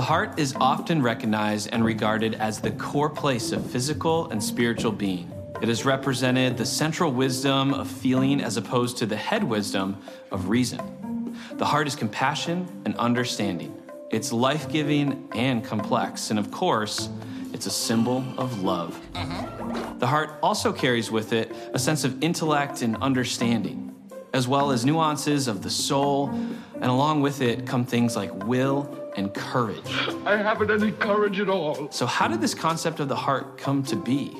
The heart is often recognized and regarded as the core place of physical and spiritual being. It has represented the central wisdom of feeling as opposed to the head wisdom of reason. The heart is compassion and understanding. It's life giving and complex, and of course, it's a symbol of love. Uh-huh. The heart also carries with it a sense of intellect and understanding, as well as nuances of the soul, and along with it come things like will and courage. I haven't any courage at all. So, how did this concept of the heart come to be?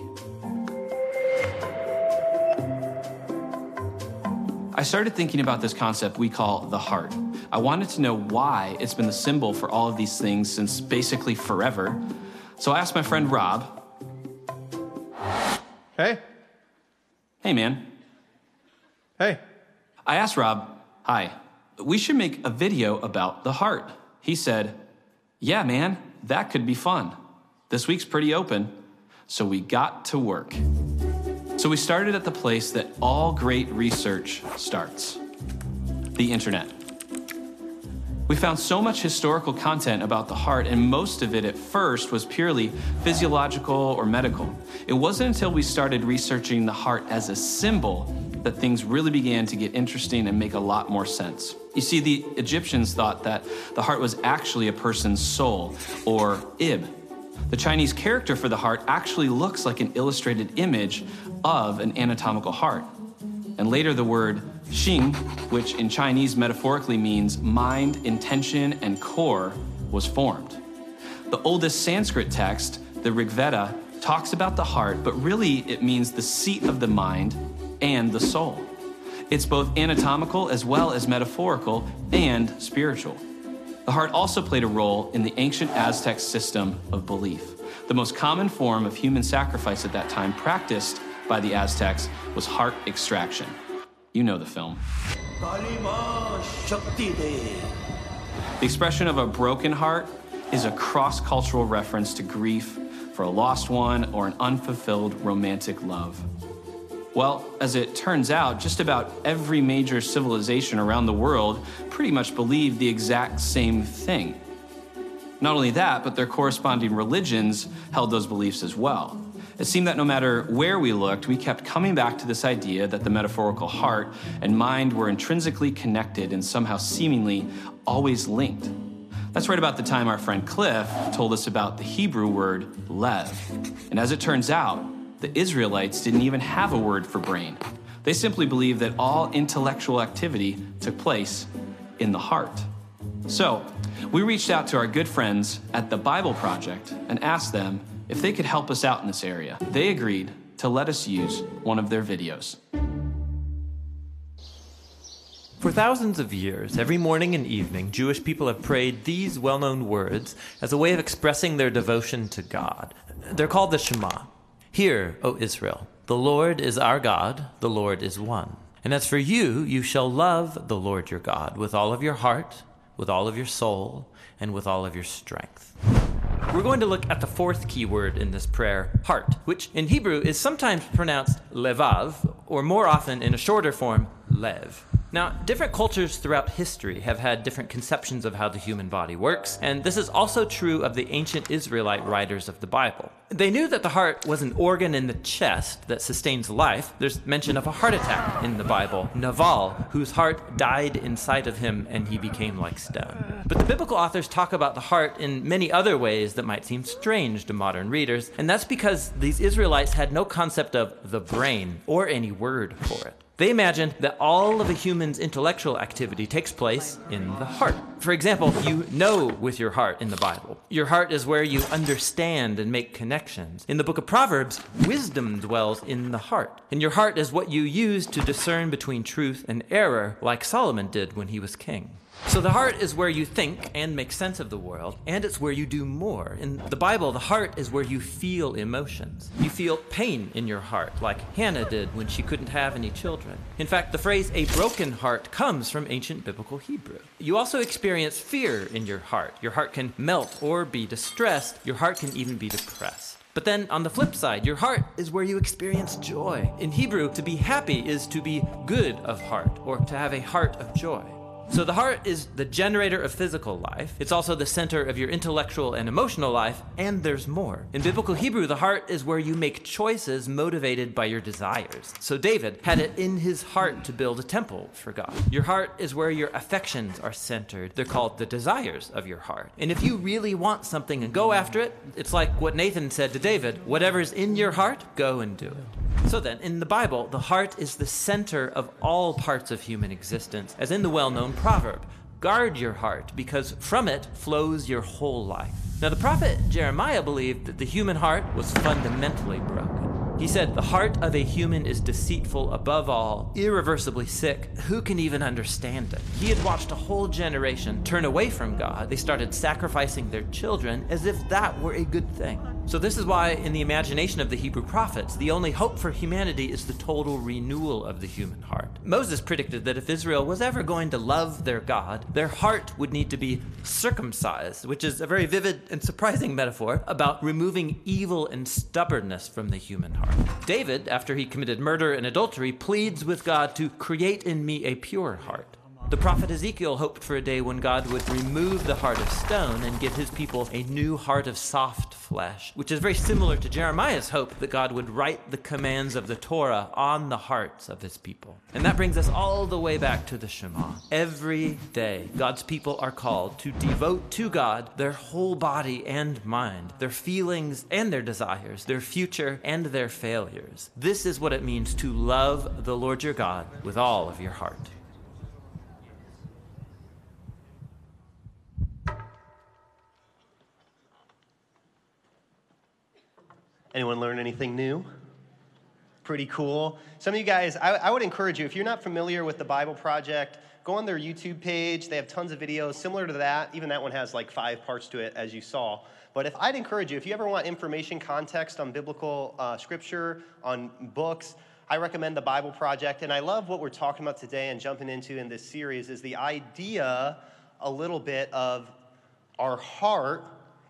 I started thinking about this concept we call the heart. I wanted to know why it's been the symbol for all of these things since basically forever. So I asked my friend Rob, Hey, hey man, hey. I asked Rob, hi, we should make a video about the heart. He said, yeah man, that could be fun. This week's pretty open. So we got to work. So we started at the place that all great research starts the internet. We found so much historical content about the heart, and most of it at first was purely physiological or medical. It wasn't until we started researching the heart as a symbol that things really began to get interesting and make a lot more sense. You see, the Egyptians thought that the heart was actually a person's soul, or ib. The Chinese character for the heart actually looks like an illustrated image of an anatomical heart. And later, the word xing, which in Chinese metaphorically means mind, intention, and core, was formed. The oldest Sanskrit text, the Rig Veda, talks about the heart, but really it means the seat of the mind and the soul. It's both anatomical as well as metaphorical and spiritual. The heart also played a role in the ancient Aztec system of belief. The most common form of human sacrifice at that time practiced by the Aztecs was heart extraction. You know the film. The expression of a broken heart is a cross cultural reference to grief for a lost one or an unfulfilled romantic love. Well, as it turns out, just about every major civilization around the world pretty much believed the exact same thing. Not only that, but their corresponding religions held those beliefs as well. It seemed that no matter where we looked, we kept coming back to this idea that the metaphorical heart and mind were intrinsically connected and somehow seemingly always linked. That's right about the time our friend Cliff told us about the Hebrew word lev. And as it turns out, the Israelites didn't even have a word for brain. They simply believed that all intellectual activity took place in the heart. So, we reached out to our good friends at the Bible Project and asked them if they could help us out in this area. They agreed to let us use one of their videos. For thousands of years, every morning and evening, Jewish people have prayed these well known words as a way of expressing their devotion to God. They're called the Shema. Hear, O Israel, the Lord is our God, the Lord is one. And as for you, you shall love the Lord your God with all of your heart, with all of your soul, and with all of your strength. We're going to look at the fourth key word in this prayer, heart, which in Hebrew is sometimes pronounced levav, or more often in a shorter form, lev. Now, different cultures throughout history have had different conceptions of how the human body works, and this is also true of the ancient Israelite writers of the Bible. They knew that the heart was an organ in the chest that sustains life. There's mention of a heart attack in the Bible, Nabal, whose heart died inside of him and he became like stone. But the biblical authors talk about the heart in many other ways that might seem strange to modern readers, and that's because these Israelites had no concept of the brain or any word for it. They imagined that all of a human's intellectual activity takes place in the heart. For example, you know with your heart in the Bible. Your heart is where you understand and make connections. In the book of Proverbs, wisdom dwells in the heart. And your heart is what you use to discern between truth and error, like Solomon did when he was king. So the heart is where you think and make sense of the world, and it's where you do more. In the Bible, the heart is where you feel emotions. You feel pain in your heart, like Hannah did when she couldn't have any children. In fact, the phrase a broken heart comes from ancient biblical Hebrew. You also experience fear in your heart. Your heart can melt or be distressed. Your heart can even be depressed. But then on the flip side, your heart is where you experience joy. In Hebrew, to be happy is to be good of heart or to have a heart of joy. So the heart is the generator of physical life. It's also the center of your intellectual and emotional life, and there's more. In biblical Hebrew, the heart is where you make choices motivated by your desires. So David had it in his heart to build a temple for God. Your heart is where your affections are centered. They're called the desires of your heart. And if you really want something and go after it, it's like what Nathan said to David whatever's in your heart, go and do it. So then, in the Bible, the heart is the center of all parts of human existence, as in the well known proverb guard your heart, because from it flows your whole life. Now, the prophet Jeremiah believed that the human heart was fundamentally broken. He said, The heart of a human is deceitful above all, irreversibly sick. Who can even understand it? He had watched a whole generation turn away from God. They started sacrificing their children as if that were a good thing. So, this is why, in the imagination of the Hebrew prophets, the only hope for humanity is the total renewal of the human heart. Moses predicted that if Israel was ever going to love their God, their heart would need to be circumcised, which is a very vivid and surprising metaphor about removing evil and stubbornness from the human heart. David, after he committed murder and adultery, pleads with God to create in me a pure heart. The prophet Ezekiel hoped for a day when God would remove the heart of stone and give his people a new heart of soft flesh, which is very similar to Jeremiah's hope that God would write the commands of the Torah on the hearts of his people. And that brings us all the way back to the Shema. Every day, God's people are called to devote to God their whole body and mind, their feelings and their desires, their future and their failures. This is what it means to love the Lord your God with all of your heart. Anyone learn anything new? Pretty cool. Some of you guys, I, I, would encourage you, if you're not familiar with the Bible Project, go on their YouTube page. They have tons of videos similar to that. Even that one has like five parts to it, as you saw. But if I'd encourage you, if you ever want information, context on biblical uh, scripture, on books, I recommend the Bible Project. And I love what we're talking about today and jumping into in this series is the idea a little bit of our heart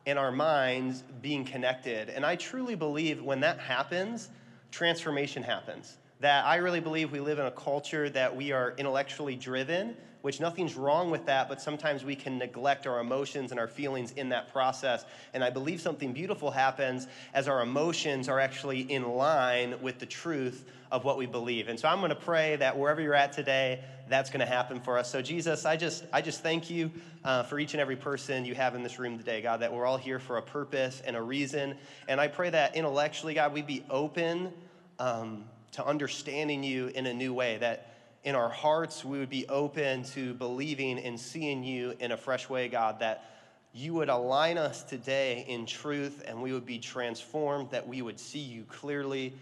and our minds being connected. And I truly believe when that happens, transformation happens. That I really believe we live in a culture that we are intellectually driven, which nothing's wrong with that, but sometimes we can neglect our emotions and our feelings in that process. And I believe something beautiful happens as our emotions are actually in line with the truth of what we believe. And so I'm going to pray that wherever you're at today, that's going to happen for us. So Jesus, I just I just thank you uh, for each and every person you have in this room today, God. That we're all here for a purpose and a reason. And I pray that intellectually, God, we'd be open um, to understanding you in a new way. That in our hearts we would be open to believing and seeing you in a fresh way, God. That you would align us today in truth and we would be transformed, that we would see you clearly,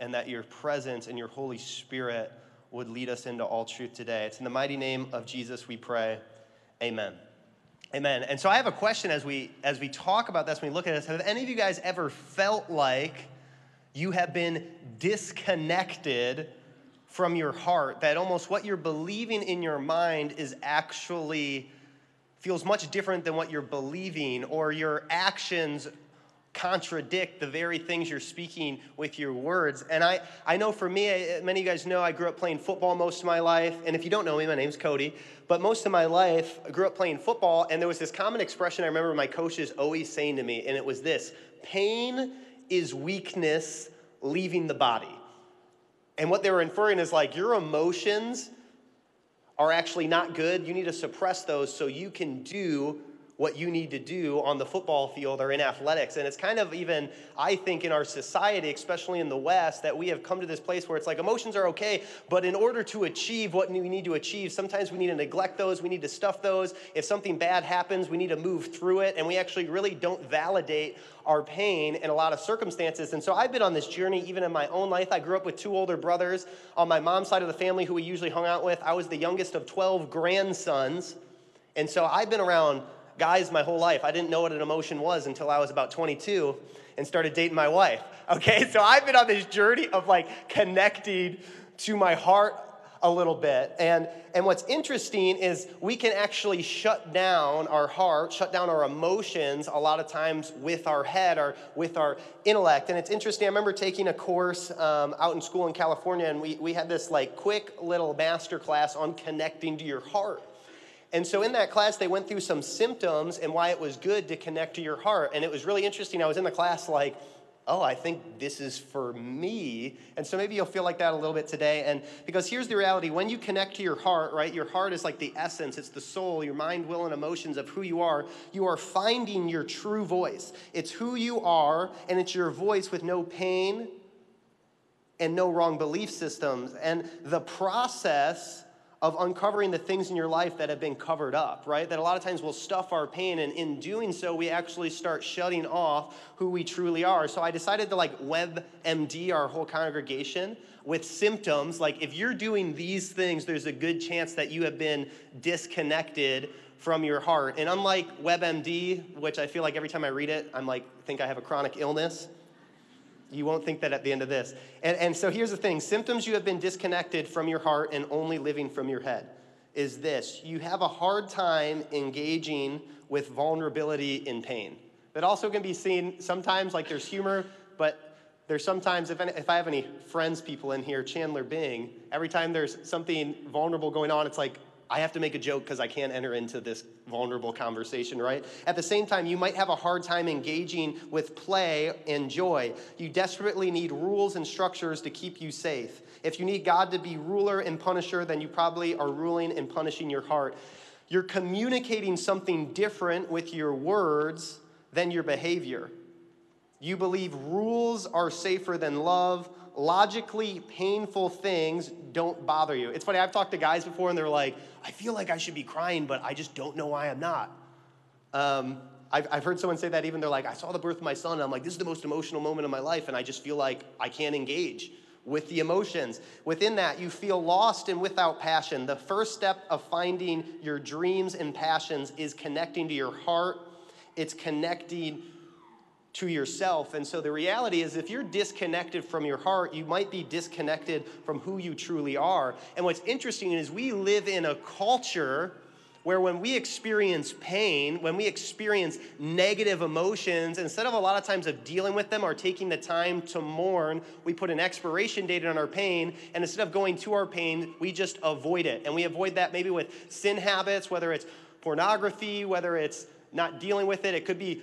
and that your presence and your Holy Spirit would lead us into all truth today. It's in the mighty name of Jesus we pray. Amen. Amen. And so I have a question as we as we talk about this, when we look at this. Have any of you guys ever felt like you have been disconnected from your heart? That almost what you're believing in your mind is actually feels much different than what you're believing, or your actions contradict the very things you're speaking with your words. And I, I know for me, many of you guys know I grew up playing football most of my life. And if you don't know me, my name's Cody. But most of my life, I grew up playing football. And there was this common expression I remember my coaches always saying to me, and it was this pain is weakness leaving the body. And what they were inferring is like your emotions are actually not good. You need to suppress those so you can do what you need to do on the football field or in athletics. And it's kind of even, I think, in our society, especially in the West, that we have come to this place where it's like emotions are okay, but in order to achieve what we need to achieve, sometimes we need to neglect those, we need to stuff those. If something bad happens, we need to move through it, and we actually really don't validate our pain in a lot of circumstances. And so I've been on this journey even in my own life. I grew up with two older brothers on my mom's side of the family who we usually hung out with. I was the youngest of 12 grandsons. And so I've been around guys my whole life. I didn't know what an emotion was until I was about 22 and started dating my wife. Okay, so I've been on this journey of like connecting to my heart a little bit. And, and what's interesting is we can actually shut down our heart, shut down our emotions a lot of times with our head or with our intellect. And it's interesting, I remember taking a course um, out in school in California, and we, we had this like quick little master class on connecting to your heart. And so in that class, they went through some symptoms and why it was good to connect to your heart. And it was really interesting. I was in the class like, oh, I think this is for me. And so maybe you'll feel like that a little bit today. And because here's the reality when you connect to your heart, right, your heart is like the essence, it's the soul, your mind, will, and emotions of who you are. You are finding your true voice. It's who you are, and it's your voice with no pain and no wrong belief systems. And the process of uncovering the things in your life that have been covered up, right? That a lot of times we'll stuff our pain, and in doing so, we actually start shutting off who we truly are. So I decided to like WebMD our whole congregation with symptoms. Like, if you're doing these things, there's a good chance that you have been disconnected from your heart. And unlike WebMD, which I feel like every time I read it, I'm like, think I have a chronic illness. You won't think that at the end of this. And, and so here's the thing symptoms you have been disconnected from your heart and only living from your head is this you have a hard time engaging with vulnerability in pain. That also can be seen sometimes like there's humor, but there's sometimes, if, any, if I have any friends, people in here, Chandler Bing, every time there's something vulnerable going on, it's like, I have to make a joke because I can't enter into this vulnerable conversation, right? At the same time, you might have a hard time engaging with play and joy. You desperately need rules and structures to keep you safe. If you need God to be ruler and punisher, then you probably are ruling and punishing your heart. You're communicating something different with your words than your behavior. You believe rules are safer than love logically painful things don't bother you. It's funny, I've talked to guys before and they're like, I feel like I should be crying, but I just don't know why I'm not. Um, I've, I've heard someone say that even they're like, I saw the birth of my son, and I'm like, this is the most emotional moment of my life, and I just feel like I can't engage with the emotions. Within that, you feel lost and without passion. The first step of finding your dreams and passions is connecting to your heart, it's connecting to yourself. And so the reality is, if you're disconnected from your heart, you might be disconnected from who you truly are. And what's interesting is we live in a culture where when we experience pain, when we experience negative emotions, instead of a lot of times of dealing with them or taking the time to mourn, we put an expiration date on our pain, and instead of going to our pain, we just avoid it. And we avoid that maybe with sin habits, whether it's pornography, whether it's not dealing with it, it could be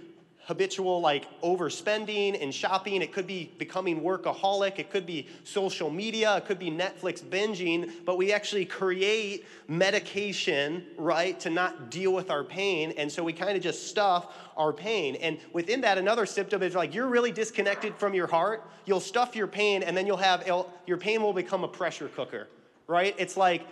habitual like overspending and shopping. It could be becoming workaholic. It could be social media. It could be Netflix binging. But we actually create medication, right, to not deal with our pain. And so we kind of just stuff our pain. And within that, another symptom is like you're really disconnected from your heart. You'll stuff your pain, and then you'll have your pain will become a pressure cooker, right? It's like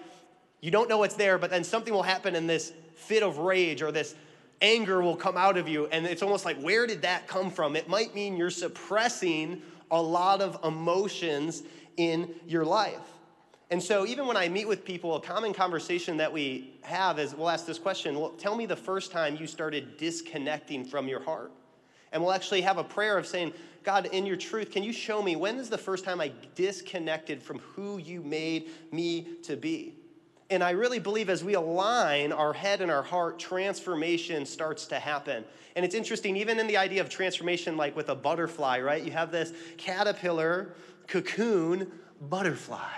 you don't know what's there, but then something will happen in this fit of rage or this anger will come out of you. And it's almost like, where did that come from? It might mean you're suppressing a lot of emotions in your life. And so, even when I meet with people, a common conversation that we have is we'll ask this question Well, tell me the first time you started disconnecting from your heart. And we'll actually have a prayer of saying, God, in your truth, can you show me when is the first time I disconnected from who you made me to be? And I really believe as we align our head and our heart, transformation starts to happen. And it's interesting, even in the idea of transformation, like with a butterfly, right? You have this caterpillar, cocoon, butterfly.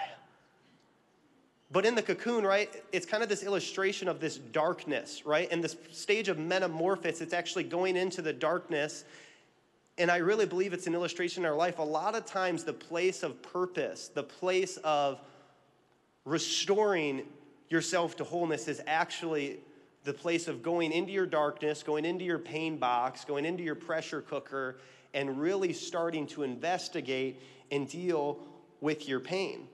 But in the cocoon, right, it's kind of this illustration of this darkness, right? And this stage of metamorphosis, it's actually going into the darkness. And I really believe it's an illustration in our life. A lot of times, the place of purpose, the place of restoring yourself to wholeness is actually the place of going into your darkness, going into your pain box, going into your pressure cooker, and really starting to investigate and deal with your pain.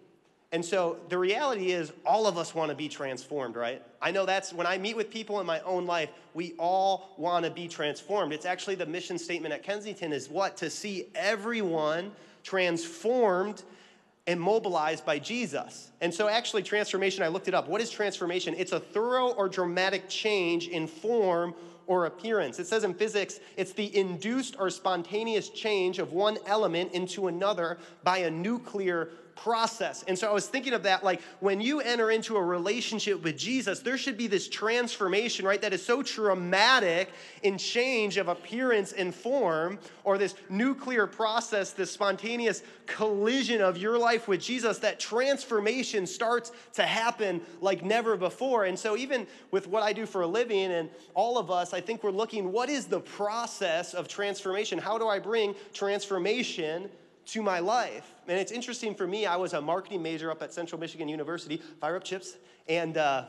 And so the reality is, all of us want to be transformed, right? I know that's when I meet with people in my own life, we all want to be transformed. It's actually the mission statement at Kensington is what? To see everyone transformed and mobilized by Jesus. And so, actually, transformation, I looked it up. What is transformation? It's a thorough or dramatic change in form or appearance. It says in physics, it's the induced or spontaneous change of one element into another by a nuclear process. And so I was thinking of that like when you enter into a relationship with Jesus, there should be this transformation, right? That is so traumatic in change of appearance and form, or this nuclear process, this spontaneous collision of your life with Jesus, that transformation starts to happen like never before. And so, even with what I do for a living and all of us, I think we're looking what is the process of transformation? How do I bring transformation? To my life. And it's interesting for me, I was a marketing major up at Central Michigan University. Fire up chips. And uh,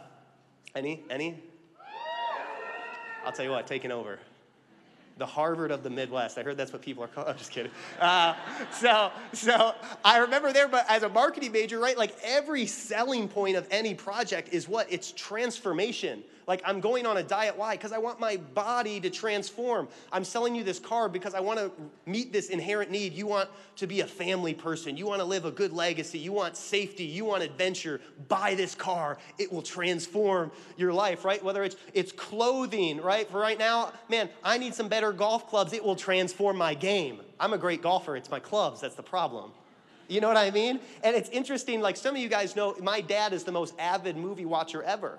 any? Any? I'll tell you what, taking over. The Harvard of the Midwest. I heard that's what people are called. I'm just kidding. Uh, so, so I remember there, but as a marketing major, right, like every selling point of any project is what? It's transformation. Like, I'm going on a diet. Why? Because I want my body to transform. I'm selling you this car because I want to meet this inherent need. You want to be a family person. You want to live a good legacy. You want safety. You want adventure. Buy this car. It will transform your life, right? Whether it's, it's clothing, right? For right now, man, I need some better golf clubs. It will transform my game. I'm a great golfer. It's my clubs. That's the problem. You know what I mean? And it's interesting, like some of you guys know, my dad is the most avid movie watcher ever.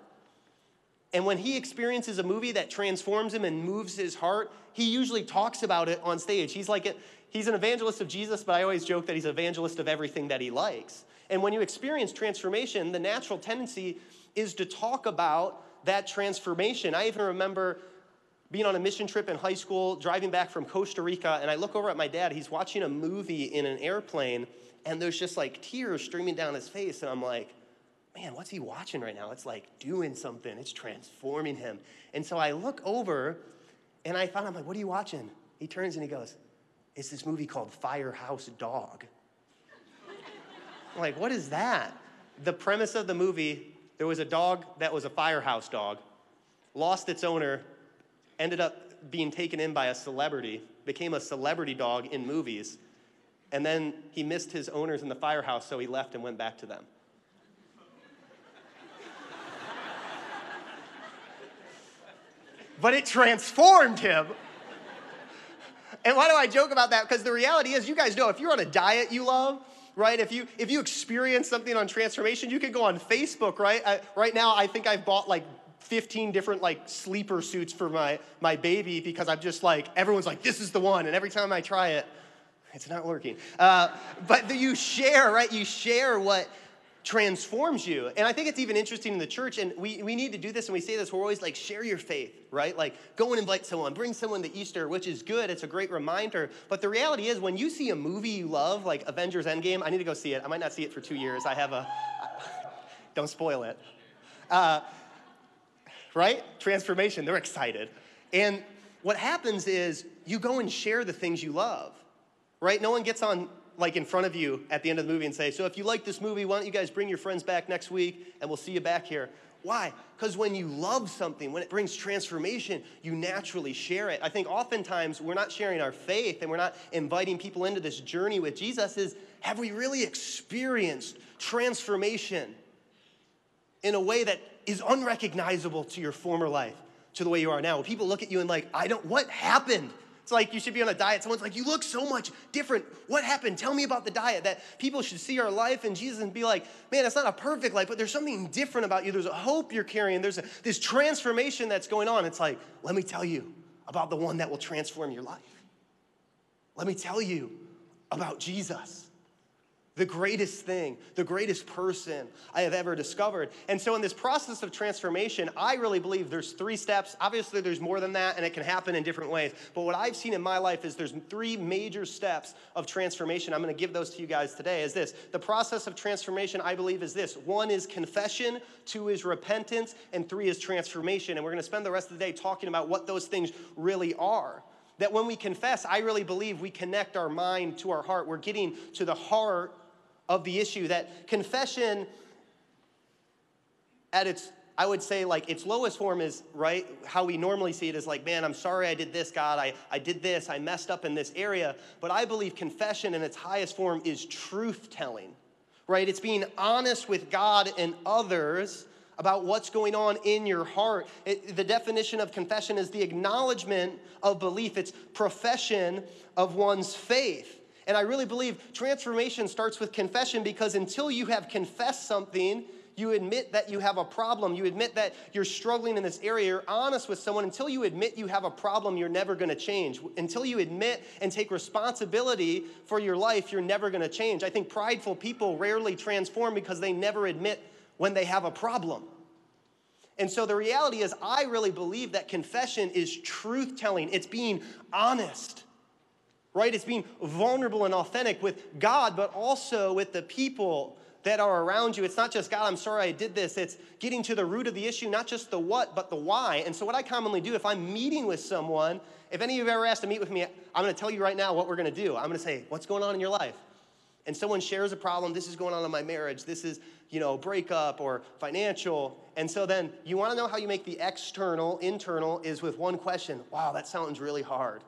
And when he experiences a movie that transforms him and moves his heart, he usually talks about it on stage. He's like, a, he's an evangelist of Jesus, but I always joke that he's an evangelist of everything that he likes. And when you experience transformation, the natural tendency is to talk about that transformation. I even remember being on a mission trip in high school, driving back from Costa Rica, and I look over at my dad. He's watching a movie in an airplane, and there's just like tears streaming down his face. And I'm like, man, what's he watching right now? It's like doing something, it's transforming him. And so I look over and I found, I'm like, what are you watching? He turns and he goes, it's this movie called Firehouse Dog. Like, what is that? The premise of the movie there was a dog that was a firehouse dog, lost its owner, ended up being taken in by a celebrity, became a celebrity dog in movies, and then he missed his owners in the firehouse, so he left and went back to them. But it transformed him. And why do I joke about that? Because the reality is, you guys know if you're on a diet you love, right? If you if you experience something on transformation, you can go on Facebook, right? I, right now, I think I've bought like 15 different like sleeper suits for my my baby because I'm just like everyone's like this is the one, and every time I try it, it's not working. Uh, but you share, right? You share what transforms you. And I think it's even interesting in the church, and we, we need to do this, and we say this, we're always like, share your faith, right? Like, go and invite someone, bring someone to Easter, which is good. It's a great reminder. But the reality is, when you see a movie you love, like Avengers Endgame, I need to go see it. I might not see it for two years. I have a, don't spoil it. Uh, right? Transformation, they're excited. And what happens is, you go and share the things you love, right? No one gets on like in front of you at the end of the movie and say, So if you like this movie, why don't you guys bring your friends back next week and we'll see you back here? Why? Because when you love something, when it brings transformation, you naturally share it. I think oftentimes we're not sharing our faith and we're not inviting people into this journey with Jesus is have we really experienced transformation in a way that is unrecognizable to your former life, to the way you are now? People look at you and like, I don't, what happened? It's like you should be on a diet. Someone's like, You look so much different. What happened? Tell me about the diet. That people should see our life in Jesus and be like, Man, it's not a perfect life, but there's something different about you. There's a hope you're carrying. There's a, this transformation that's going on. It's like, Let me tell you about the one that will transform your life. Let me tell you about Jesus the greatest thing, the greatest person I have ever discovered. And so, in this process of transformation, I really believe there's three steps. Obviously, there's more than that, and it can happen in different ways. But what I've seen in my life is there's three major steps of transformation. I'm going to give those to you guys today. Is this the process of transformation? I believe is this: one is confession, two is repentance, and three is transformation. And we're going to spend the rest of the day talking about what those things really are that when we confess, I really believe we connect our mind to our heart. We're getting to the heart of the issue that confession at its I would say like its lowest form is right how we normally see it is like man I'm sorry I did this God. I, I did this. I messed up in this area. But I believe confession in its highest form is truth telling right? It's being honest with God and others about what's going on in your heart. It, the definition of confession is the acknowledgement of belief, it's profession of one's faith. And I really believe transformation starts with confession because until you have confessed something, you admit that you have a problem. You admit that you're struggling in this area. You're honest with someone. Until you admit you have a problem, you're never going to change. Until you admit and take responsibility for your life, you're never going to change. I think prideful people rarely transform because they never admit when they have a problem. And so the reality is, I really believe that confession is truth telling, it's being honest, right? It's being vulnerable and authentic with God, but also with the people that are around you. It's not just, God, I'm sorry I did this. It's getting to the root of the issue, not just the what, but the why. And so, what I commonly do if I'm meeting with someone, if any of you ever asked to meet with me, I'm going to tell you right now what we're going to do. I'm going to say, What's going on in your life? And someone shares a problem. This is going on in my marriage. This is, you know, breakup or financial. And so then you want to know how you make the external internal is with one question Wow, that sounds really hard.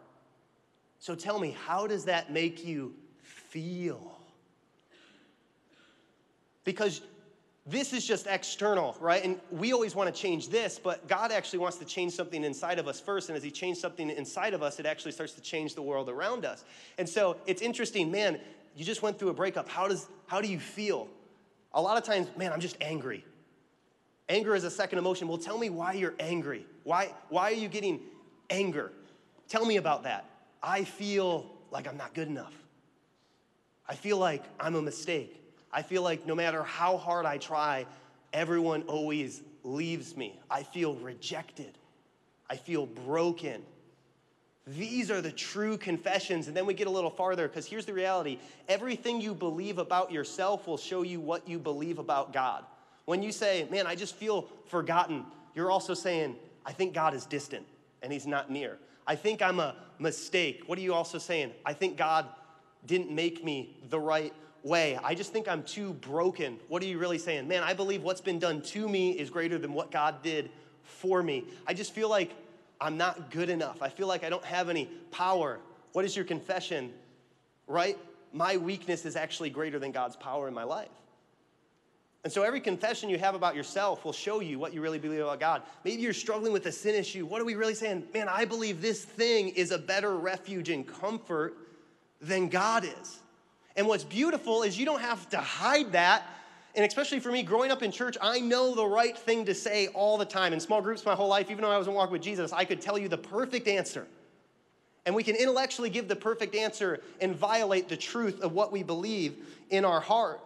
So tell me, how does that make you feel? Because this is just external, right? And we always want to change this, but God actually wants to change something inside of us first. And as He changes something inside of us, it actually starts to change the world around us. And so it's interesting, man, you just went through a breakup. How, does, how do you feel? A lot of times, man, I'm just angry. Anger is a second emotion. Well, tell me why you're angry. Why, why are you getting anger? Tell me about that. I feel like I'm not good enough. I feel like I'm a mistake. I feel like no matter how hard I try, everyone always leaves me. I feel rejected. I feel broken. These are the true confessions. And then we get a little farther because here's the reality everything you believe about yourself will show you what you believe about God. When you say, man, I just feel forgotten, you're also saying, I think God is distant and he's not near. I think I'm a mistake. What are you also saying? I think God didn't make me the right way. I just think I'm too broken. What are you really saying? Man, I believe what's been done to me is greater than what God did for me. I just feel like I'm not good enough. I feel like I don't have any power. What is your confession? Right? My weakness is actually greater than God's power in my life. And so every confession you have about yourself will show you what you really believe about God. Maybe you're struggling with a sin issue. What are we really saying? Man, I believe this thing is a better refuge and comfort than God is. And what's beautiful is you don't have to hide that. And especially for me, growing up in church, I know the right thing to say all the time. In small groups my whole life, even though I wasn't walking with Jesus, I could tell you the perfect answer. And we can intellectually give the perfect answer and violate the truth of what we believe in our heart.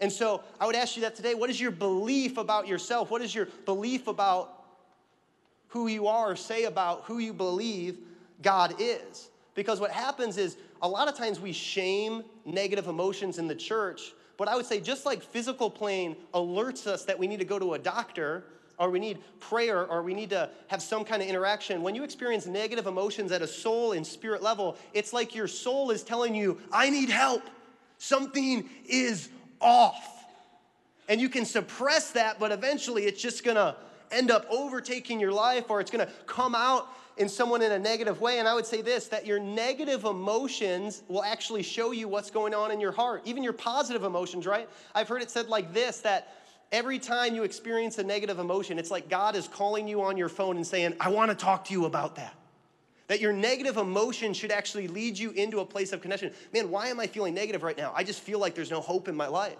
And so I would ask you that today. What is your belief about yourself? What is your belief about who you are, or say about who you believe God is? Because what happens is a lot of times we shame negative emotions in the church, but I would say just like physical pain alerts us that we need to go to a doctor or we need prayer or we need to have some kind of interaction, when you experience negative emotions at a soul and spirit level, it's like your soul is telling you, I need help. Something is off. And you can suppress that, but eventually it's just gonna end up overtaking your life or it's gonna come out in someone in a negative way. And I would say this that your negative emotions will actually show you what's going on in your heart, even your positive emotions, right? I've heard it said like this that every time you experience a negative emotion, it's like God is calling you on your phone and saying, I wanna talk to you about that. That your negative emotion should actually lead you into a place of connection. Man, why am I feeling negative right now? I just feel like there's no hope in my life.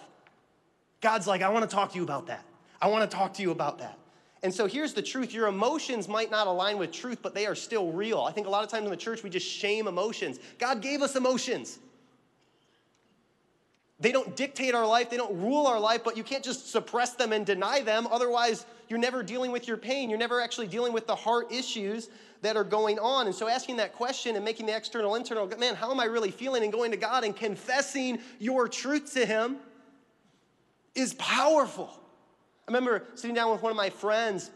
God's like, I wanna talk to you about that. I wanna talk to you about that. And so here's the truth your emotions might not align with truth, but they are still real. I think a lot of times in the church we just shame emotions. God gave us emotions. They don't dictate our life, they don't rule our life, but you can't just suppress them and deny them. Otherwise, you're never dealing with your pain. You're never actually dealing with the heart issues that are going on. And so, asking that question and making the external internal, man, how am I really feeling? And going to God and confessing your truth to Him is powerful. I remember sitting down with one of my friends.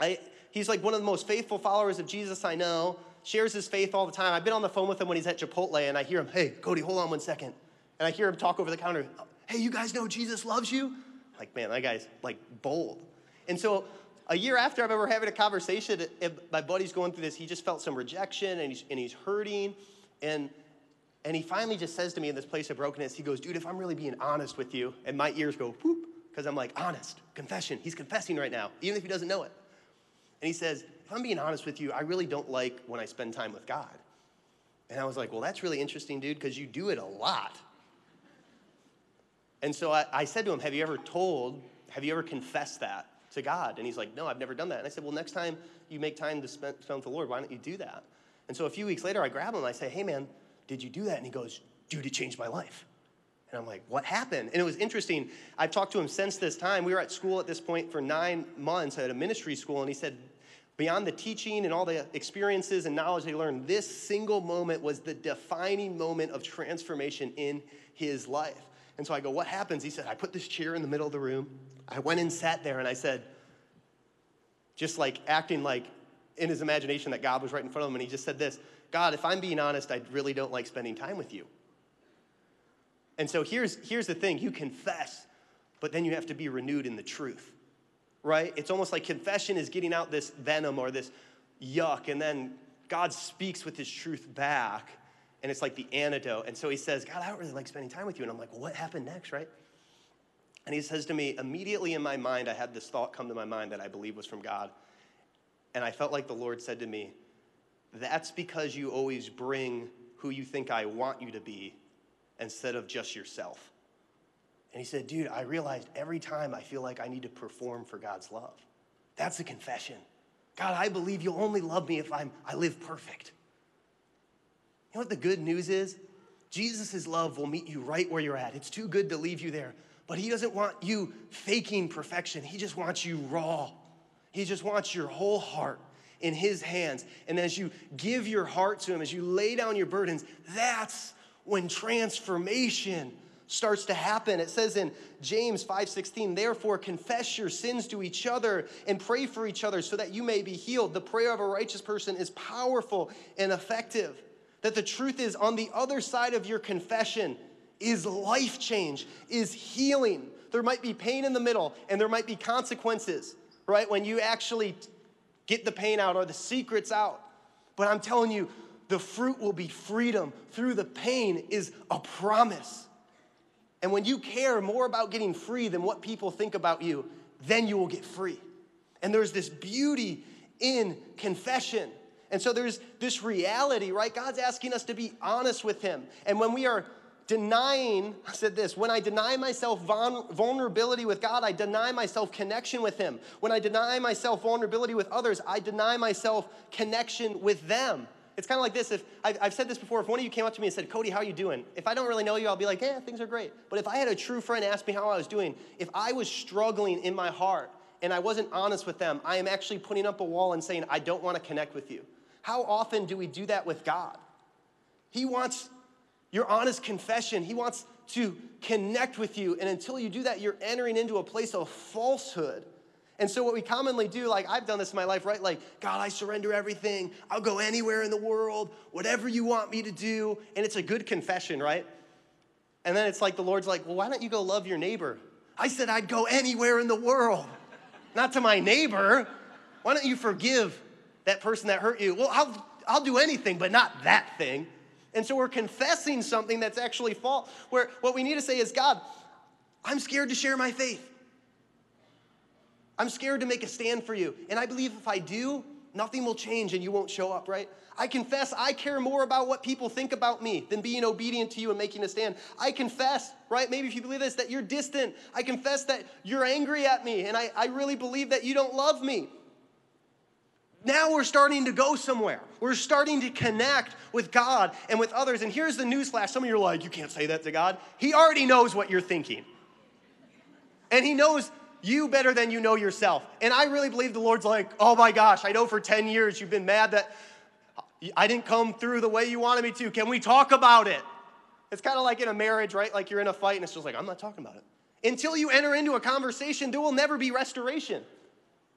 I, he's like one of the most faithful followers of Jesus I know, shares his faith all the time. I've been on the phone with him when he's at Chipotle, and I hear him, hey, Cody, hold on one second. And I hear him talk over the counter, hey, you guys know Jesus loves you? Like, man, that guy's like bold. And so a year after I remember having a conversation, my buddy's going through this, he just felt some rejection and he's, and he's hurting. And, and he finally just says to me in this place of brokenness, he goes, dude, if I'm really being honest with you, and my ears go, whoop, because I'm like, honest, confession. He's confessing right now, even if he doesn't know it. And he says, if I'm being honest with you, I really don't like when I spend time with God. And I was like, Well, that's really interesting, dude, because you do it a lot. And so I, I said to him, Have you ever told, have you ever confessed that to God? And he's like, No, I've never done that. And I said, Well, next time you make time to spend, spend with the Lord, why don't you do that? And so a few weeks later, I grab him and I say, Hey, man, did you do that? And he goes, Dude, it changed my life. And I'm like, what happened? And it was interesting. I've talked to him since this time. We were at school at this point for nine months at a ministry school, and he said, beyond the teaching and all the experiences and knowledge they learned, this single moment was the defining moment of transformation in his life. And so I go, what happens? He said, I put this chair in the middle of the room. I went and sat there, and I said, just like acting like in his imagination that God was right in front of him, and he just said this God, if I'm being honest, I really don't like spending time with you. And so here's, here's the thing you confess, but then you have to be renewed in the truth, right? It's almost like confession is getting out this venom or this yuck, and then God speaks with his truth back, and it's like the antidote. And so he says, God, I don't really like spending time with you. And I'm like, well, what happened next, right? And he says to me, immediately in my mind, I had this thought come to my mind that I believe was from God. And I felt like the Lord said to me, That's because you always bring who you think I want you to be instead of just yourself. And he said, Dude, I realized every time I feel like I need to perform for God's love. That's a confession. God, I believe you'll only love me if I'm, I live perfect. You know what the good news is? Jesus' love will meet you right where you're at. It's too good to leave you there. But he doesn't want you faking perfection, he just wants you raw. He just wants your whole heart in his hands. And as you give your heart to him, as you lay down your burdens, that's when transformation starts to happen. It says in James 5:16, "Therefore confess your sins to each other and pray for each other so that you may be healed. The prayer of a righteous person is powerful and effective." That the truth is on the other side of your confession is life change, is healing. There might be pain in the middle and there might be consequences, right? When you actually get the pain out or the secrets out. But I'm telling you, the fruit will be freedom through the pain is a promise. And when you care more about getting free than what people think about you, then you will get free. And there's this beauty in confession. And so there's this reality, right? God's asking us to be honest with Him. And when we are denying, I said this, when I deny myself vulnerability with God, I deny myself connection with Him. When I deny myself vulnerability with others, I deny myself connection with them. It's kind of like this. If I've said this before, if one of you came up to me and said, "Cody, how are you doing?" If I don't really know you, I'll be like, "Yeah, things are great." But if I had a true friend ask me how I was doing, if I was struggling in my heart and I wasn't honest with them, I am actually putting up a wall and saying, "I don't want to connect with you." How often do we do that with God? He wants your honest confession. He wants to connect with you, and until you do that, you're entering into a place of falsehood and so, what we commonly do, like I've done this in my life, right? Like, God, I surrender everything. I'll go anywhere in the world, whatever you want me to do. And it's a good confession, right? And then it's like the Lord's like, well, why don't you go love your neighbor? I said I'd go anywhere in the world, not to my neighbor. Why don't you forgive that person that hurt you? Well, I'll, I'll do anything, but not that thing. And so we're confessing something that's actually false. Where what we need to say is, God, I'm scared to share my faith. I'm scared to make a stand for you. And I believe if I do, nothing will change and you won't show up, right? I confess I care more about what people think about me than being obedient to you and making a stand. I confess, right? Maybe if you believe this, that you're distant. I confess that you're angry at me and I, I really believe that you don't love me. Now we're starting to go somewhere. We're starting to connect with God and with others. And here's the newsflash some of you are like, you can't say that to God. He already knows what you're thinking. And He knows you better than you know yourself. And I really believe the Lord's like, oh my gosh, I know for 10 years you've been mad that I didn't come through the way you wanted me to. Can we talk about it? It's kind of like in a marriage, right? Like you're in a fight and it's just like, I'm not talking about it. Until you enter into a conversation, there will never be restoration.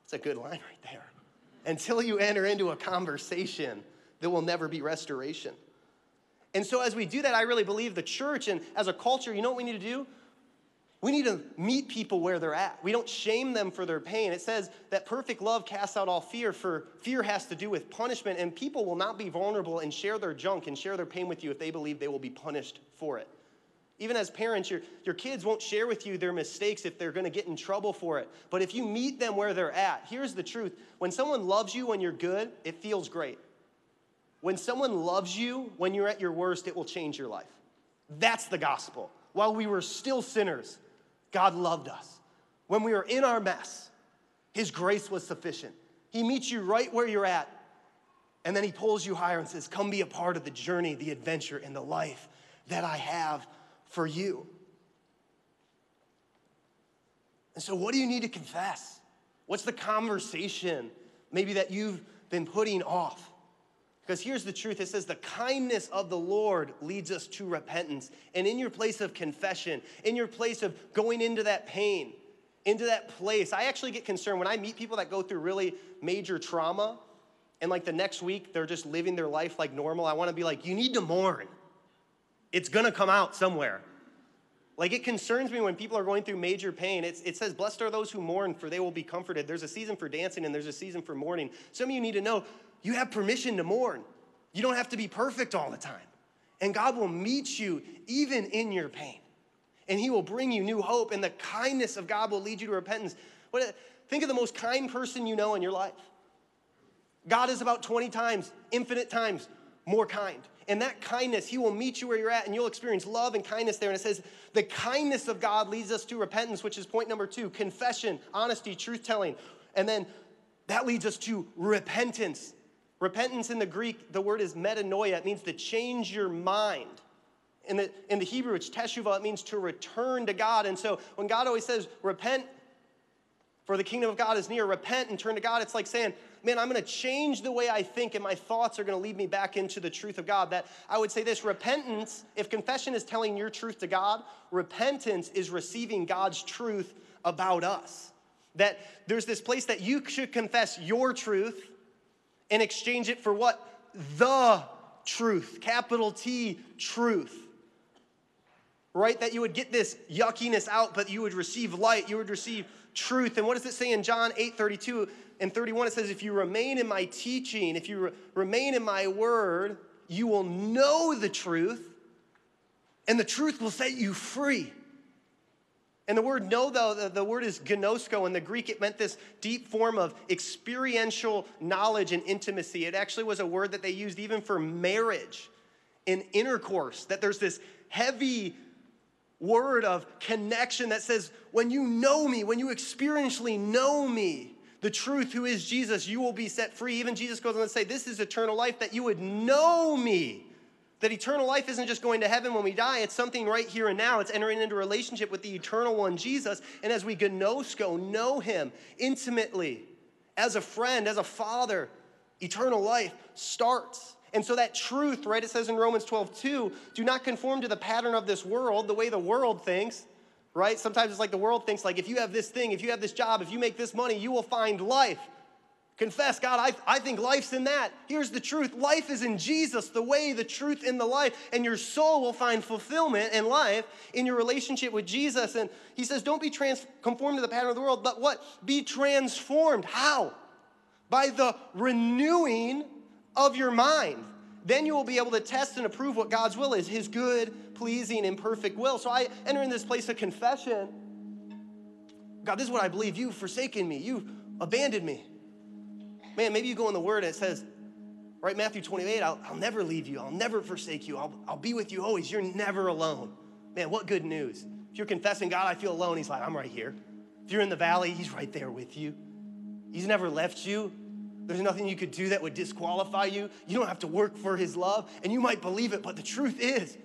It's a good line right there. Until you enter into a conversation, there will never be restoration. And so, as we do that, I really believe the church and as a culture, you know what we need to do? We need to meet people where they're at. We don't shame them for their pain. It says that perfect love casts out all fear, for fear has to do with punishment, and people will not be vulnerable and share their junk and share their pain with you if they believe they will be punished for it. Even as parents, your, your kids won't share with you their mistakes if they're going to get in trouble for it. But if you meet them where they're at, here's the truth when someone loves you when you're good, it feels great. When someone loves you, when you're at your worst, it will change your life. That's the gospel. While we were still sinners, God loved us. When we were in our mess, His grace was sufficient. He meets you right where you're at, and then He pulls you higher and says, Come be a part of the journey, the adventure, and the life that I have for you. And so, what do you need to confess? What's the conversation maybe that you've been putting off? Because here's the truth it says, the kindness of the Lord leads us to repentance. And in your place of confession, in your place of going into that pain, into that place, I actually get concerned when I meet people that go through really major trauma and like the next week they're just living their life like normal. I want to be like, you need to mourn. It's gonna come out somewhere. Like it concerns me when people are going through major pain. It's, it says, Blessed are those who mourn, for they will be comforted. There's a season for dancing and there's a season for mourning. Some of you need to know you have permission to mourn. You don't have to be perfect all the time. And God will meet you even in your pain. And He will bring you new hope, and the kindness of God will lead you to repentance. What, think of the most kind person you know in your life. God is about 20 times, infinite times more kind. And that kindness, He will meet you where you're at, and you'll experience love and kindness there. And it says, the kindness of God leads us to repentance, which is point number two confession, honesty, truth telling. And then that leads us to repentance. Repentance in the Greek, the word is metanoia. It means to change your mind. In the, in the Hebrew, it's teshuvah. It means to return to God. And so when God always says, repent, for the kingdom of God is near, repent and turn to God, it's like saying, man, I'm going to change the way I think, and my thoughts are going to lead me back into the truth of God. That I would say this repentance, if confession is telling your truth to God, repentance is receiving God's truth about us. That there's this place that you should confess your truth and exchange it for what? The truth, capital T, truth. Right? That you would get this yuckiness out, but you would receive light, you would receive truth. And what does it say in John 8 32 and 31? It says, If you remain in my teaching, if you re- remain in my word, you will know the truth, and the truth will set you free. And the word know, though, the, the, word is gnosko. In the Greek, it meant this deep form of experiential knowledge and intimacy. It actually was a word that they used even for marriage and intercourse, that there's this heavy word of connection that says, when you know me, when you experientially know me, the truth who is Jesus, you will be set free. Even Jesus goes on to say, This is eternal life, that you would know me that eternal life isn't just going to heaven when we die, it's something right here and now. It's entering into relationship with the eternal one, Jesus. And as we gnosko, know him intimately, as a friend, as a father, eternal life starts. And so that truth, right, it says in Romans 12, 2, do not conform to the pattern of this world, the way the world thinks, right? Sometimes it's like the world thinks, like, if you have this thing, if you have this job, if you make this money, you will find life. Confess, God, I, I think life's in that. Here's the truth life is in Jesus, the way, the truth, and the life. And your soul will find fulfillment and life in your relationship with Jesus. And he says, don't be trans- conformed to the pattern of the world, but what? Be transformed. How? By the renewing of your mind. Then you will be able to test and approve what God's will is, his good, pleasing, and perfect will. So I enter in this place of confession. God, this is what I believe. You've forsaken me, you've abandoned me. Man, maybe you go in the Word and it says, right, Matthew 28, I'll, I'll never leave you. I'll never forsake you. I'll, I'll be with you always. You're never alone. Man, what good news. If you're confessing, God, I feel alone, He's like, I'm right here. If you're in the valley, He's right there with you. He's never left you. There's nothing you could do that would disqualify you. You don't have to work for His love, and you might believe it, but the truth is,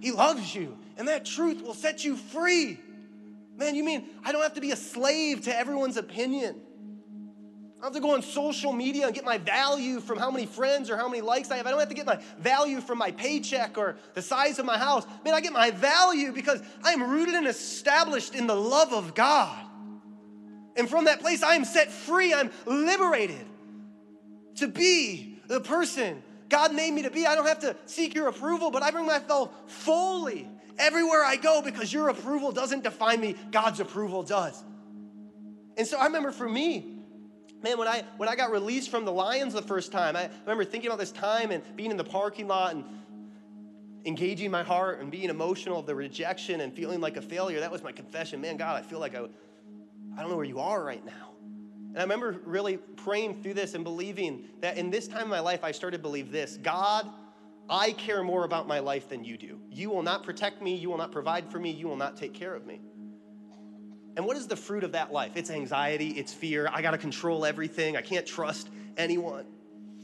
He loves you, and that truth will set you free. Man, you mean I don't have to be a slave to everyone's opinion? I don't have to go on social media and get my value from how many friends or how many likes I have. I don't have to get my value from my paycheck or the size of my house. Man, I get my value because I am rooted and established in the love of God. And from that place, I am set free. I'm liberated to be the person God made me to be. I don't have to seek your approval, but I bring myself fully everywhere I go because your approval doesn't define me, God's approval does. And so I remember for me, Man, when I when I got released from the Lions the first time, I remember thinking about this time and being in the parking lot and engaging my heart and being emotional of the rejection and feeling like a failure. That was my confession. Man, God, I feel like I, I don't know where you are right now. And I remember really praying through this and believing that in this time of my life, I started to believe this God, I care more about my life than you do. You will not protect me, you will not provide for me, you will not take care of me. And what is the fruit of that life? It's anxiety, it's fear. I got to control everything. I can't trust anyone.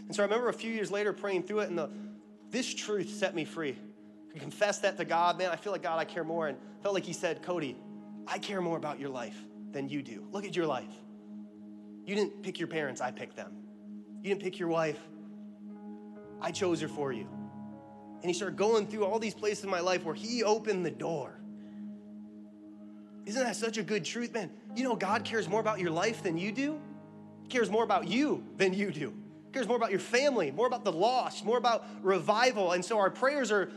And so I remember a few years later praying through it, and the, this truth set me free. I confessed that to God. Man, I feel like God, I care more. And felt like He said, Cody, I care more about your life than you do. Look at your life. You didn't pick your parents, I picked them. You didn't pick your wife, I chose her for you. And he started going through all these places in my life where he opened the door. Isn't that such a good truth, man? You know, God cares more about your life than you do. He cares more about you than you do. He cares more about your family, more about the lost, more about revival. And so our prayers are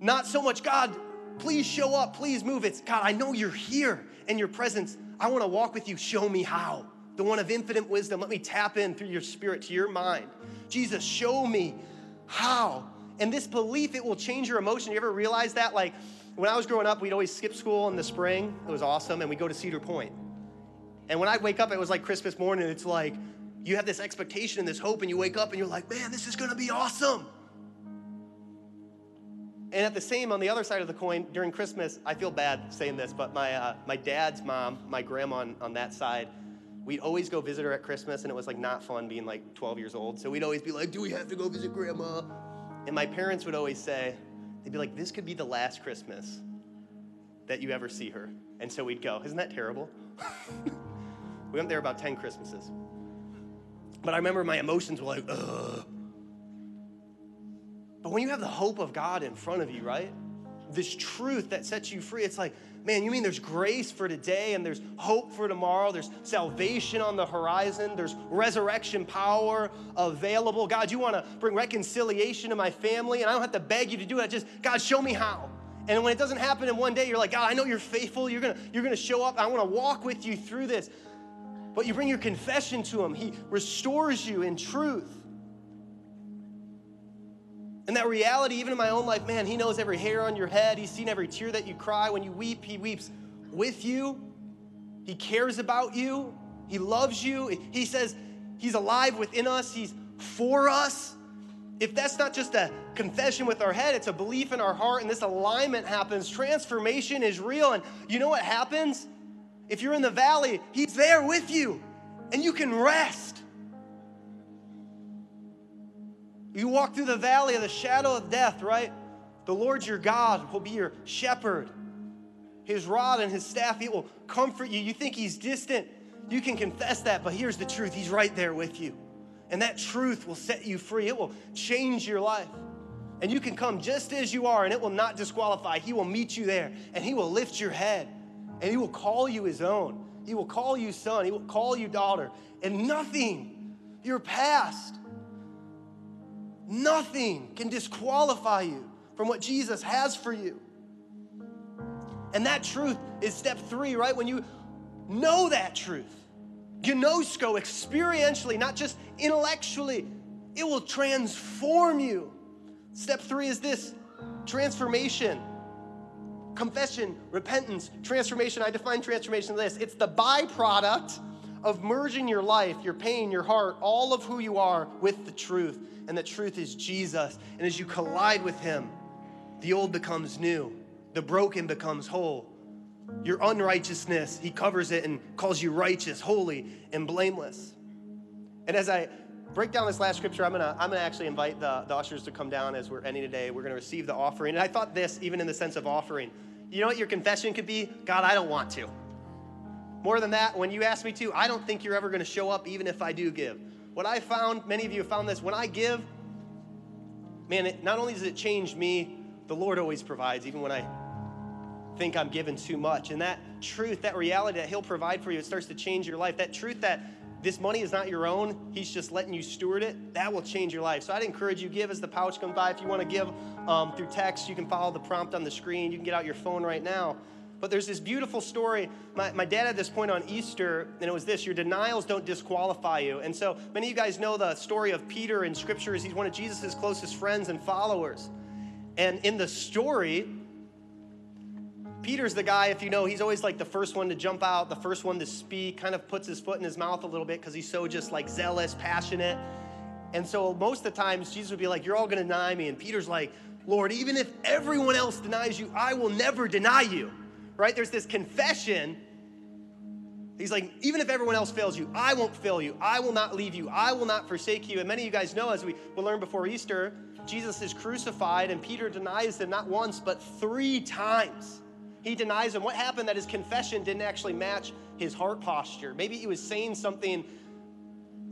not so much, God, please show up, please move. It's, God, I know you're here in your presence. I want to walk with you. Show me how. The one of infinite wisdom. Let me tap in through your spirit to your mind. Jesus, show me how. And this belief, it will change your emotion. You ever realize that? Like, when I was growing up, we'd always skip school in the spring. It was awesome. And we'd go to Cedar Point. And when I'd wake up, it was like Christmas morning. It's like you have this expectation and this hope, and you wake up and you're like, man, this is going to be awesome. And at the same, on the other side of the coin, during Christmas, I feel bad saying this, but my, uh, my dad's mom, my grandma on, on that side, we'd always go visit her at Christmas, and it was like not fun being like 12 years old. So we'd always be like, Do we have to go visit grandma? And my parents would always say, They'd be like, This could be the last Christmas that you ever see her. And so we'd go. Isn't that terrible? we went there about 10 Christmases. But I remember my emotions were like, Ugh. But when you have the hope of God in front of you, right? This truth that sets you free, it's like, man, you mean there's grace for today and there's hope for tomorrow. There's salvation on the horizon. There's resurrection power available. God, you want to bring reconciliation to my family and I don't have to beg you to do it. Just, God, show me how. And when it doesn't happen in one day, you're like, God, I know you're faithful. You're to you're to show up. I want to walk with you through this. But you bring your confession to him. He restores you in truth. And that reality, even in my own life, man, He knows every hair on your head. He's seen every tear that you cry. When you weep, He weeps with you. He cares about you. He loves you. He says He's alive within us, He's for us. If that's not just a confession with our head, it's a belief in our heart, and this alignment happens. Transformation is real. And you know what happens? If you're in the valley, He's there with you, and you can rest. You walk through the valley of the shadow of death, right? The Lord your God will be your shepherd. His rod and his staff, it will comfort you. You think he's distant. You can confess that, but here's the truth He's right there with you. And that truth will set you free, it will change your life. And you can come just as you are, and it will not disqualify. He will meet you there, and He will lift your head, and He will call you His own. He will call you son, He will call you daughter, and nothing, your past, Nothing can disqualify you from what Jesus has for you. And that truth is step three, right? When you know that truth, you gnosko experientially, not just intellectually, it will transform you. Step three is this transformation. Confession, repentance, transformation. I define transformation this it's the byproduct of merging your life, your pain, your heart, all of who you are with the truth and the truth is Jesus. And as you collide with Him, the old becomes new, the broken becomes whole. Your unrighteousness, He covers it and calls you righteous, holy, and blameless. And as I break down this last scripture, I'm gonna, I'm gonna actually invite the, the ushers to come down as we're ending today. We're gonna receive the offering. And I thought this, even in the sense of offering. You know what your confession could be? God, I don't want to. More than that, when you ask me to, I don't think you're ever gonna show up even if I do give. What I found, many of you have found this, when I give, man, it, not only does it change me, the Lord always provides, even when I think I'm given too much. And that truth, that reality that He'll provide for you, it starts to change your life. That truth that this money is not your own, He's just letting you steward it, that will change your life. So I'd encourage you, give as the pouch comes by. If you want to give um, through text, you can follow the prompt on the screen. You can get out your phone right now. But there's this beautiful story. My, my dad had this point on Easter, and it was this your denials don't disqualify you. And so many of you guys know the story of Peter in scriptures. He's one of Jesus' closest friends and followers. And in the story, Peter's the guy, if you know, he's always like the first one to jump out, the first one to speak, kind of puts his foot in his mouth a little bit because he's so just like zealous, passionate. And so most of the times, Jesus would be like, You're all going to deny me. And Peter's like, Lord, even if everyone else denies you, I will never deny you. Right? There's this confession. He's like, even if everyone else fails you, I won't fail you. I will not leave you. I will not forsake you. And many of you guys know, as we will learn before Easter, Jesus is crucified, and Peter denies him not once, but three times. He denies him. What happened that his confession didn't actually match his heart posture? Maybe he was saying something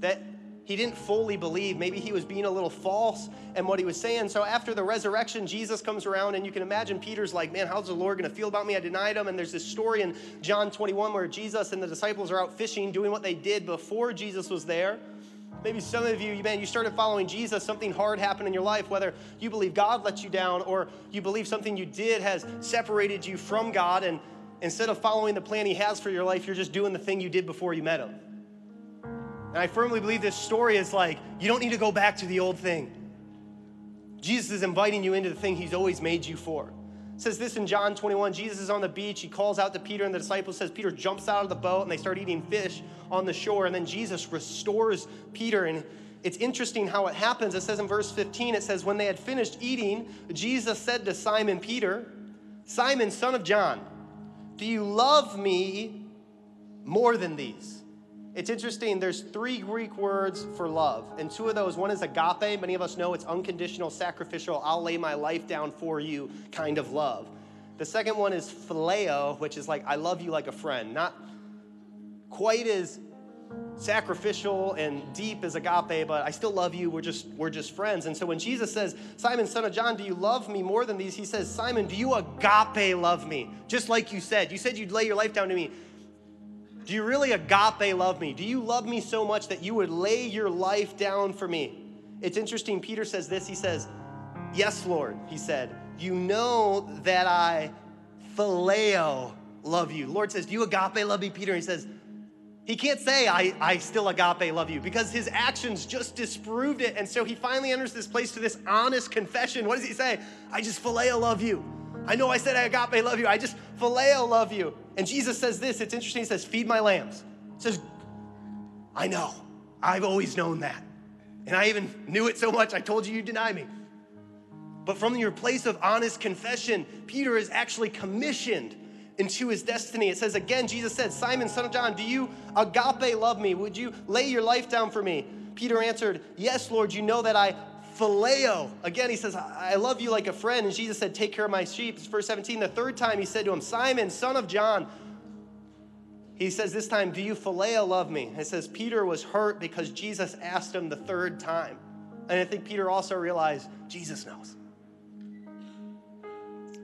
that he didn't fully believe. Maybe he was being a little false in what he was saying. So after the resurrection, Jesus comes around, and you can imagine Peter's like, Man, how's the Lord going to feel about me? I denied him. And there's this story in John 21 where Jesus and the disciples are out fishing, doing what they did before Jesus was there. Maybe some of you, man, you started following Jesus, something hard happened in your life, whether you believe God let you down or you believe something you did has separated you from God, and instead of following the plan He has for your life, you're just doing the thing you did before you met Him. And I firmly believe this story is like, you don't need to go back to the old thing. Jesus is inviting you into the thing He's always made you for. It says this in John 21. Jesus is on the beach. He calls out to Peter, and the disciples says Peter jumps out of the boat, and they start eating fish on the shore. And then Jesus restores Peter. And it's interesting how it happens. It says in verse 15, it says, When they had finished eating, Jesus said to Simon Peter, Simon, son of John, do you love me more than these? It's interesting, there's three Greek words for love, and two of those, one is agape. Many of us know it's unconditional, sacrificial, I'll lay my life down for you kind of love. The second one is phileo, which is like, I love you like a friend. Not quite as sacrificial and deep as agape, but I still love you. We're just we're just friends. And so when Jesus says, "Simon, son of John, do you love me more than these?" He says, "Simon, do you agape love me?" Just like you said. You said you'd lay your life down to me. Do you really agape love me? Do you love me so much that you would lay your life down for me? It's interesting. Peter says this. He says, Yes, Lord, he said, You know that I phileo love you. Lord says, Do you agape love me, Peter? And he says, he can't say, I, I still agape love you, because his actions just disproved it. And so he finally enters this place to this honest confession. What does he say? I just phileo love you. I know I said I agape love you. I just phileo love you. And Jesus says this. It's interesting. He says, Feed my lambs. He says, I know. I've always known that. And I even knew it so much, I told you you deny me. But from your place of honest confession, Peter is actually commissioned into his destiny. It says again, Jesus said, Simon, son of John, do you agape love me? Would you lay your life down for me? Peter answered, Yes, Lord, you know that I phileo. Again, he says, I love you like a friend. And Jesus said, Take care of my sheep. It's verse 17. The third time he said to him, Simon, son of John, he says this time, Do you phileo love me? It says Peter was hurt because Jesus asked him the third time. And I think Peter also realized Jesus knows.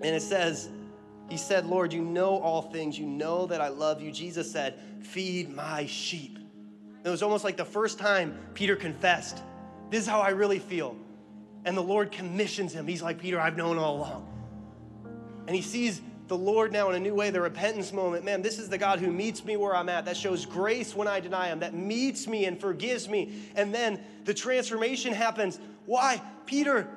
And it says, He said, Lord, you know all things. You know that I love you. Jesus said, Feed my sheep. It was almost like the first time Peter confessed, This is how I really feel. And the Lord commissions him. He's like, Peter, I've known all along. And he sees the Lord now in a new way, the repentance moment. Man, this is the God who meets me where I'm at, that shows grace when I deny Him, that meets me and forgives me. And then the transformation happens. Why? Peter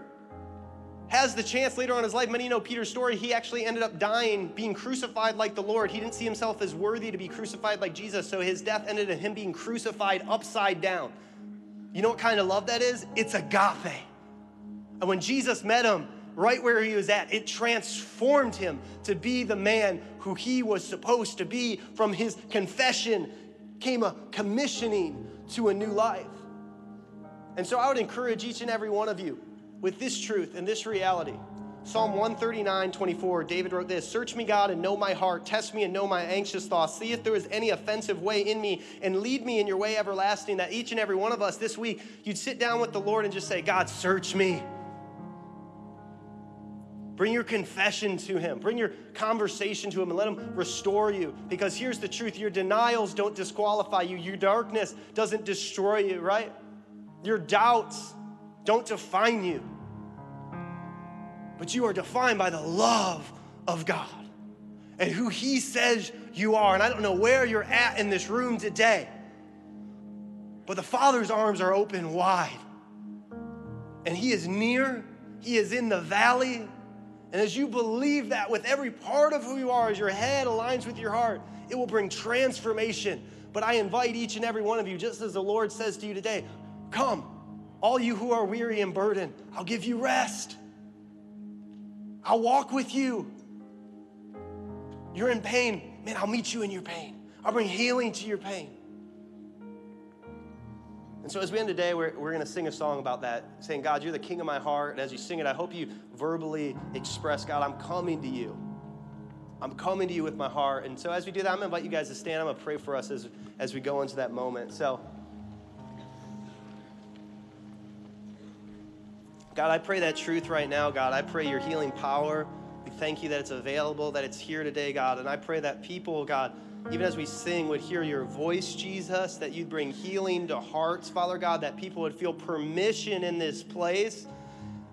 has the chance later on in his life. Many know Peter's story. He actually ended up dying, being crucified like the Lord. He didn't see himself as worthy to be crucified like Jesus, so his death ended in him being crucified upside down. You know what kind of love that is? It's agape. And when Jesus met him, right where he was at. It transformed him to be the man who he was supposed to be. From his confession came a commissioning to a new life. And so I would encourage each and every one of you with this truth and this reality. Psalm 139, 24, David wrote this Search me, God, and know my heart. Test me and know my anxious thoughts. See if there is any offensive way in me, and lead me in your way everlasting. That each and every one of us this week, you'd sit down with the Lord and just say, God, search me. Bring your confession to Him. Bring your conversation to Him and let Him restore you. Because here's the truth your denials don't disqualify you, your darkness doesn't destroy you, right? Your doubts don't define you. But you are defined by the love of God and who He says you are. And I don't know where you're at in this room today, but the Father's arms are open wide. And He is near, He is in the valley, And as you believe that with every part of who you are, as your head aligns with your heart, it will bring transformation. But I invite each and every one of you, just as the Lord says to you today, come, all you who are weary and burdened, I'll give you rest. I'll walk with you. You're in pain, man, I'll meet you in your pain. I'll bring healing to your pain. And so, as we end today, we're, we're going to sing a song about that, saying, God, you're the king of my heart. And as you sing it, I hope you verbally express, God, I'm coming to you. I'm coming to you with my heart. And so, as we do that, I'm going to invite you guys to stand. I'm going to pray for us as, as we go into that moment. So, God, I pray that truth right now, God. I pray your healing power. We thank you that it's available, that it's here today, God. And I pray that people, God, even as we sing, would hear your voice, Jesus, that you'd bring healing to hearts, Father God, that people would feel permission in this place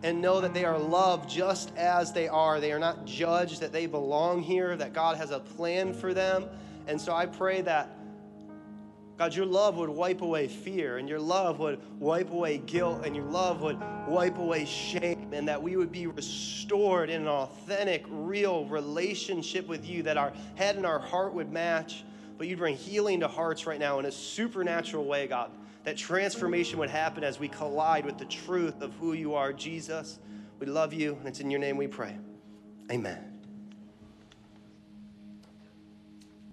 and know that they are loved just as they are. They are not judged, that they belong here, that God has a plan for them. And so I pray that God, your love would wipe away fear, and your love would wipe away guilt, and your love would wipe away shame, and that we would be restored in an authentic, real relationship with you, that our head and our heart would match. But you'd bring healing to hearts right now in a supernatural way, God. That transformation would happen as we collide with the truth of who you are, Jesus. We love you, and it's in your name we pray. Amen.